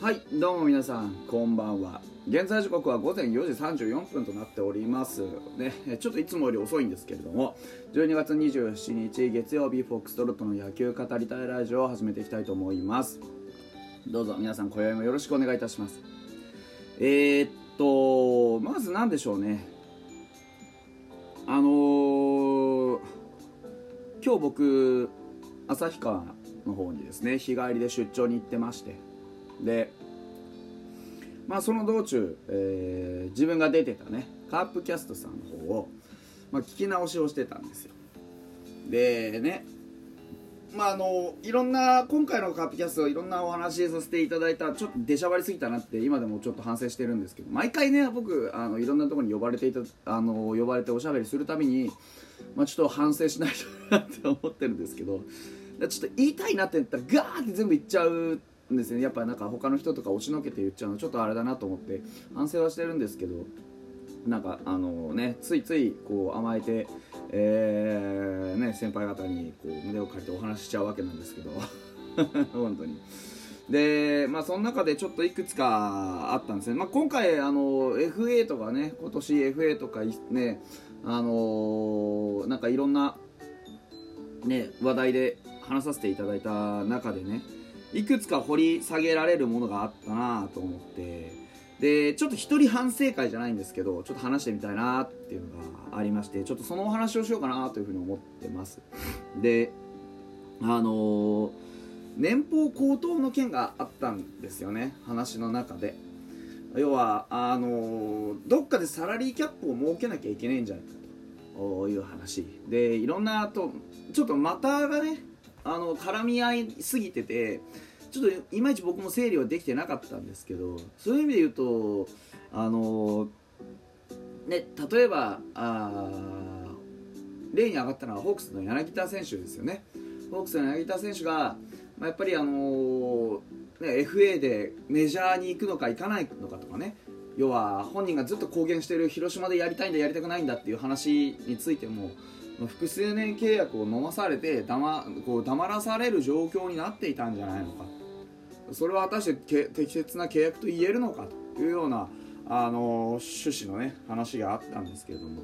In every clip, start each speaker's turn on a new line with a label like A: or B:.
A: はいどうも皆さんこんばんは。現在時刻は午前4時34分となっております。ねちょっといつもより遅いんですけれども12月27日月曜日フォックストロットの野球語りたいラジオを始めていきたいと思います。どうぞ皆さん今宵もよろしくお願いいたします。えー、っとまず何でしょうね。あのー、今日僕旭川の方にですね日帰りで出張に行ってまして。でまあその道中、えー、自分が出てたねカープキャストさんの方を、まあ、聞き直しをしてたんですよ。でねまああのいろんな今回のカープキャストいろんなお話させていただいたちょっと出しゃばりすぎたなって今でもちょっと反省してるんですけど毎回ね僕あのいろんなところに呼ばれていたあの呼ばれておしゃべりするたびに、まあ、ちょっと反省しないとなって思ってるんですけどちょっと言いたいなって言ったらガーって全部言っちゃうですね。やっぱなんか他の人とか押しのけて言っちゃうのちょっとあれだなと思って反省はしてるんですけどなんかあのねついついこう甘えて、えー、ね、先輩方にこう胸を借りてお話ししちゃうわけなんですけど。本当に。でまあその中でちょっといくつかあったんですね、まあ、今回あの FA とかね今年 FA とかねあのー、なんかいろんなね話題で話させていただいた中でねいくつか掘り下げられるものがあったなと思って。でちょっと一人反省会じゃないんですけどちょっと話してみたいなっていうのがありましてちょっとそのお話をしようかなというふうに思ってます。であのー、年俸高騰の件があったんですよね話の中で。要はあのー、どっかでサラリーキャップを設けなきゃいけないんじゃないかという話。でいろんなとちょっと股がねあの絡み合いすぎててちょっといまいち僕も整理はできてなかったんですけどそういう意味で言うとあのね例えばあ例に上がったのはホークスの柳田選手ですよね。ホークスの柳田選手が、まあ、やっぱりあのね、FA でメジャーに行くのか行かないのかとかね。要は本人がずっと公言している広島でやりたいんだやりたくないんだっていう話についても複数年契約を飲まされて黙こう黙らされる状況になっていたんじゃないのかそれは果たして適切な契約と言えるのかというようなあの趣旨のね話があったんですけれども、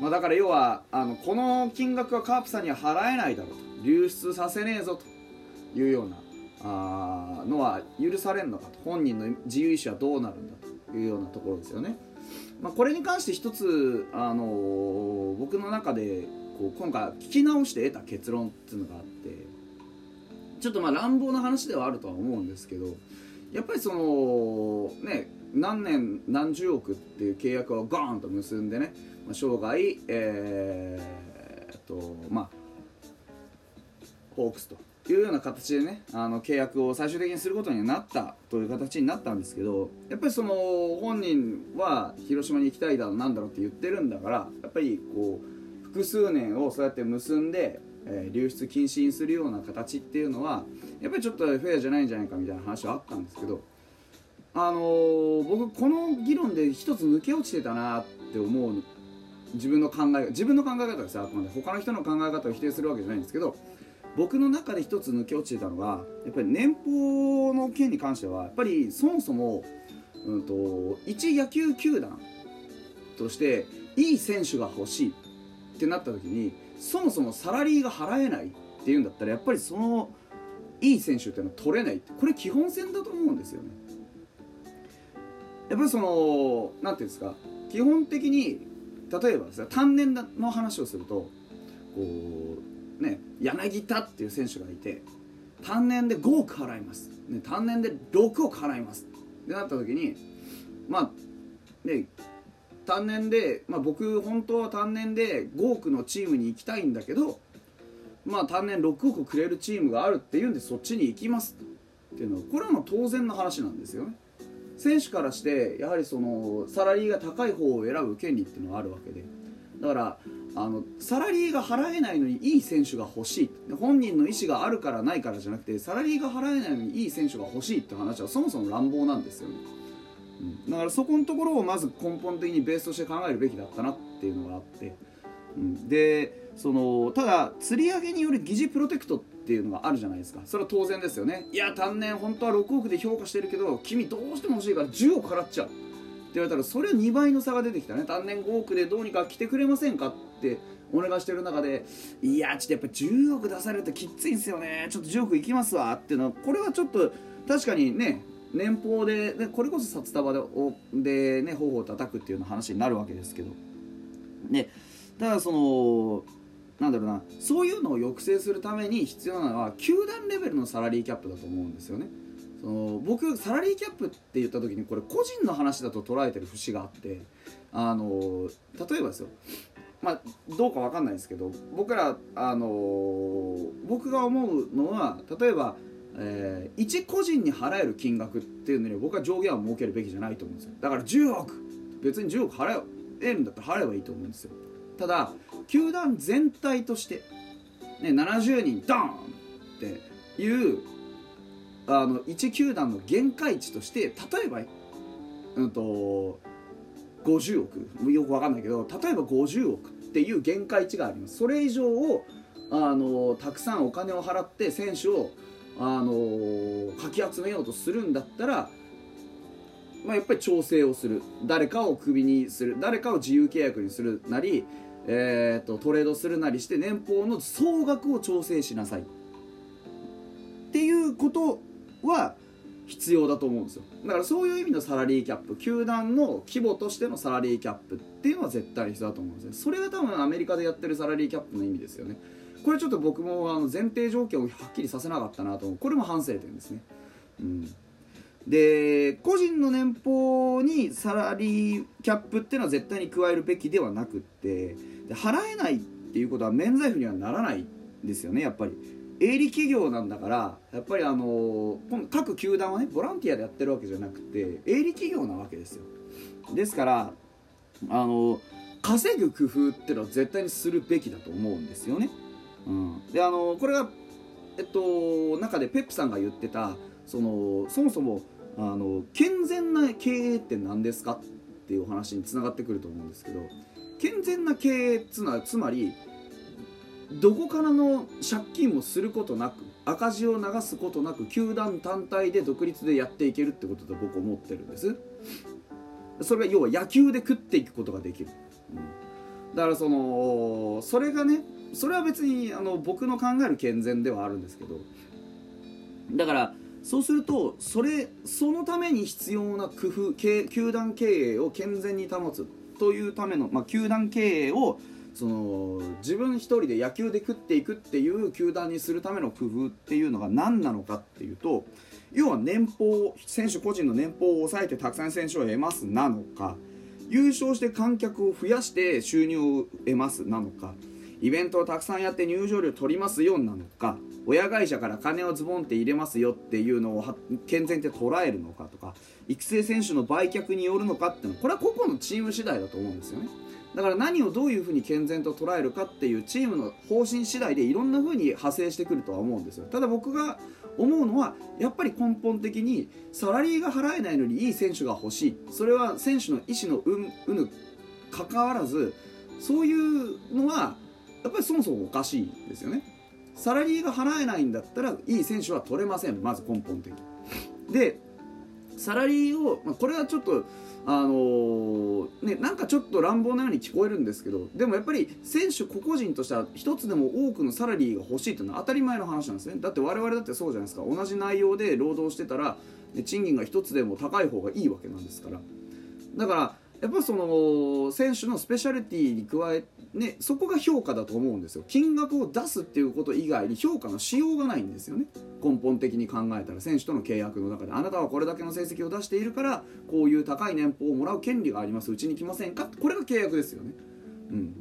A: まあ、だから要はあのこの金額はカープさんには払えないだろうと流出させねえぞというようなあのは許されるのかと本人の自由意志はどうなるんだというようなところですよね。まあ、これに関して一つ、あのー、僕の中でこう今回聞き直して得た結論っていうのがあってちょっとまあ乱暴な話ではあるとは思うんですけどやっぱりそのね何年何十億っていう契約をゴーンと結んでね、まあ、生涯えー、っとまあホークスと。いうような形でねあの契約を最終的にすることになったという形になったんですけどやっぱりその本人は広島に行きたいだろうなんだろうって言ってるんだからやっぱりこう複数年をそうやって結んで、えー、流出禁止にするような形っていうのはやっぱりちょっとフェアじゃないんじゃないかみたいな話はあったんですけどあのー、僕この議論で一つ抜け落ちてたなって思う自分の考え自分の考え方ですあくまで。他の人の考え方を否定するわけじゃないんですけど僕の中で一つ抜け落ちてたのがやっぱり年俸の件に関してはやっぱりそもそも、うんと、一野球球団としていい選手が欲しいってなった時にそもそもサラリーが払えないっていうんだったらやっぱりそのいい選手っていうのは取れない。これ基本線だと思うんですよね。やっぱりその何ていうんですか基本的に例えば単年の話をするとこうね、柳田っていう選手がいて単年で5億払います、ね、単年で6億払います。ってなった時にまあね単年で、まあ、僕本当は単年で5億のチームに行きたいんだけどまあ単年6億くれるチームがあるっていうんでそっちに行きますっていうのはこれはもう当然の話なんですよね。選手からしてやはりそのサラリーが高い方を選ぶ権利っていうのはあるわけで。だからあのサラリーが払えないのにいい選手が欲しい。本人の意思があるからないからじゃなくてサラリーが払えないのにいい選手が欲しいって話はそもそも乱暴なんですよね、うん、だからそこのところをまず根本的にベースとして考えるべきだったなっていうのがあって。うん、でそのただ釣り上げによる疑似プロテクトっていうのがあるじゃないですか。それは当然ですよね。いや単年本当は6億で評価してるけど君どうしても欲しいから10億払っちゃう。言われたらそれは2倍の差が出てきたね。単年5億でどうにか来てくれませんかってお願いしてる中でいやちょっとやっぱ10億出されるときついんですよね。ちょっと10億いきますわっていうのはこれはちょっと確かにね年俸ででこれこそ札束ででね頬を叩くっていうような話になるわけですけど。ねただそのなんだろうなそういうのを抑制するために必要なのは球団レベルのサラリーキャップだと思うんですよね。その僕サラリーキャップって言った時にこれ個人の話だと捉えてる節があってあの例えばですよ。まあ、どうかわかんないですけど僕ら、あの僕が思うのは例えば、えー一個人に払える金額っていうのに僕は上限は設けるべきじゃないと思うんですよ。だから10億。別に10億払えるんだったら払えばいいと思うんですよ。ただ球団全体として、ね、70人ドーンっていうあの1球団の限界値として例えば、うん、と50億よくわかんないけど例えば50億っていう限界値があります。それ以上をあのたくさんお金を払って選手をあのかき集めようとするんだったら、まあ、やっぱり調整をする。誰かをクビにする。誰かを自由契約にするなり、えー、とトレードするなりして年俸の総額を調整しなさい。っていうことは必要だと思うんですよ。だからそういう意味のサラリーキャップ球団の規模としてのサラリーキャップっていうのは絶対必要だと思うんですねそれが多分アメリカでやってるサラリーキャップの意味ですよね。これちょっと僕もあの前提条件をはっきりさせなかったなと思う。これも反省点ですね。うん。で個人の年俸にサラリーキャップっていうのは絶対に加えるべきではなくってで払えないっていうことは免罪符にはならないですよねやっぱり。営利企業なんだからやっぱりあの各球団はねボランティアでやってるわけじゃなくて営利企業なわけですよ。ですからあの稼ぐ工夫ってのは絶対にするべきだと思うんですよね、うん、であのこれがえっと中でペップさんが言ってたそのそもそもあの健全な経営って何ですかっていうお話につながってくると思うんですけど健全な経営っつうのはつまりどこからの借金もすることなく赤字を流すことなく球団単体で独立でやっていけるってことだと僕思ってるんです。それが要は野球で食っていくことができる、うん、だからそのそれがねそれは別にあの僕の考える健全ではあるんですけど。だからそうするとそれそのために必要な工夫球団経営を健全に保つというための、まあ、球団経営をその自分一人で野球で食っていくっていう球団にするための工夫っていうのが何なのかっていうと要は年俸選手個人の年俸を抑えてたくさん選手を得ますなのか優勝して観客を増やして収入を得ますなのかイベントをたくさんやって入場料取りますよなのか親会社から金をズボンって入れますよっていうのを健全って捉えるのかとか育成選手の売却によるのかっていうのこれは個々のチーム次第だと思うんですよね。だから何をどういうふうに健全と捉えるかっていうチームの方針次第でいろんなふうに派生してくるとは思うんですよ。ただ僕が思うのはやっぱり根本的にサラリーが払えないのにいい選手が欲しい。それは選手の意思の有ぬかかわらずそういうのはやっぱりそもそもおかしいですよね。サラリーが払えないんだったらいい選手は取れませんまず根本的でサラリーを、まあ、これはちょっとあのー、ね、なんかちょっと乱暴なように聞こえるんですけどでもやっぱり選手個々人としては一つでも多くのサラリーが欲しいというのは当たり前の話なんですね。だって我々だってそうじゃないですか。同じ内容で労働してたら、ね、賃金が一つでも高い方がいいわけなんですから。だからやっぱその選手のスペシャリティに加えね、そこが評価だと思うんですよ。金額を出すっていうこと以外に評価のしようがないんですよね。根本的に考えたら選手との契約の中であなたはこれだけの成績を出しているからこういう高い年俸をもらう権利があります。うちに来ませんか？これが契約ですよね。うん。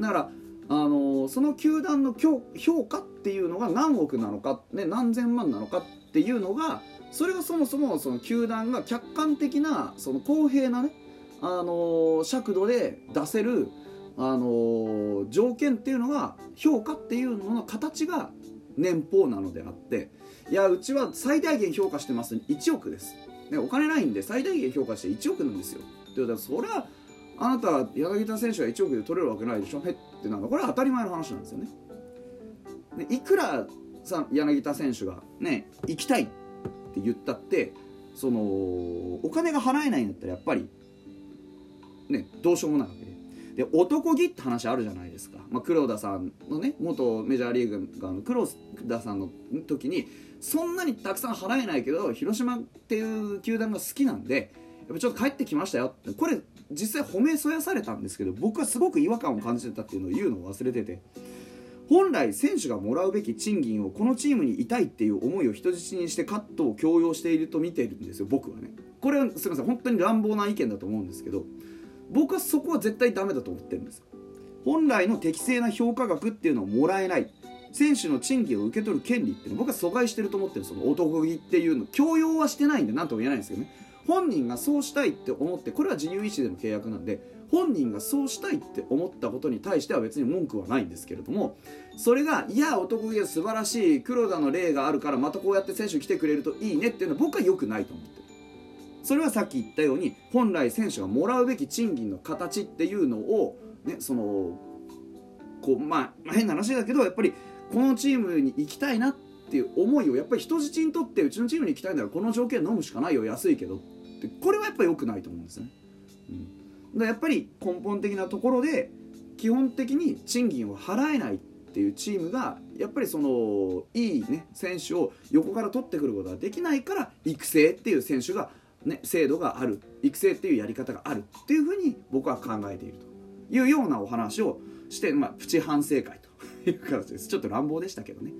A: だからあの、その球団の評価っていうのが何億なのか、ね、何千万なのかっていうのがそれがそもそもその球団が客観的なその公平なね、あの、尺度で出せるあの条件っていうのが評価っていうのの形が年俸なのであっていやうちは最大限評価してます。1億です、ね、お金ないんで最大限評価して1億なんですよ。って言ったらそれはあなた柳田選手が1億で取れるわけないでしょ？へってなんかこれは当たり前の話なんですよね。でいくらさ柳田選手がね行きたいって言ったってそのお金が払えないんだったらやっぱりねどうしようもないわけで。で男気って話あるじゃないですか、まあ、黒田さんのね元メジャーリーグの黒田さんの時にそんなにたくさん払えないけど広島っていう球団が好きなんでやっぱちょっと帰ってきましたよ。ってこれ実際褒めそやされたんですけど僕はすごく違和感を感じてたっていうのを言うのを忘れてて。本来選手がもらうべき賃金をこのチームにいたいっていう思いを人質にしてカットを強要していると見ているんですよ僕はね。これはすみません本当に乱暴な意見だと思うんですけど。僕はそこは絶対ダメだと思ってるんです。本来の適正な評価額っていうのをもらえない。選手の賃金を受け取る権利っていうのは僕は阻害してると思ってるその男気っていうの。強要はしてないんで何とも言えないんですけどね。本人がそうしたいって思ってこれは自由意志での契約なんで本人がそうしたいって思ったことに対しては別に文句はないんですけれどもそれがいや男気が素晴らしい黒田の例があるからまたこうやって選手来てくれるといいねっていうのは僕は良くないと思ってそれはさっき言ったように本来選手がもらうべき賃金の形っていうのをねそのこうまあ変な話だけどやっぱりこのチームに行きたいなっていう思いをやっぱり人質にとってうちのチームに行きたいならこの条件飲むしかないよ安いけどってこれはやっぱり良くないと思うんですね。うん、だやっぱり根本的なところで基本的に賃金を払えないっていうチームがやっぱりそのいい、ね、選手を横から取ってくることができないから育成っていう選手が、ね、制度がある育成っていうやり方があるっていうふうに僕は考えているというようなお話をして、まあ、プチ反省会という形ですちょっと乱暴でしたけどね。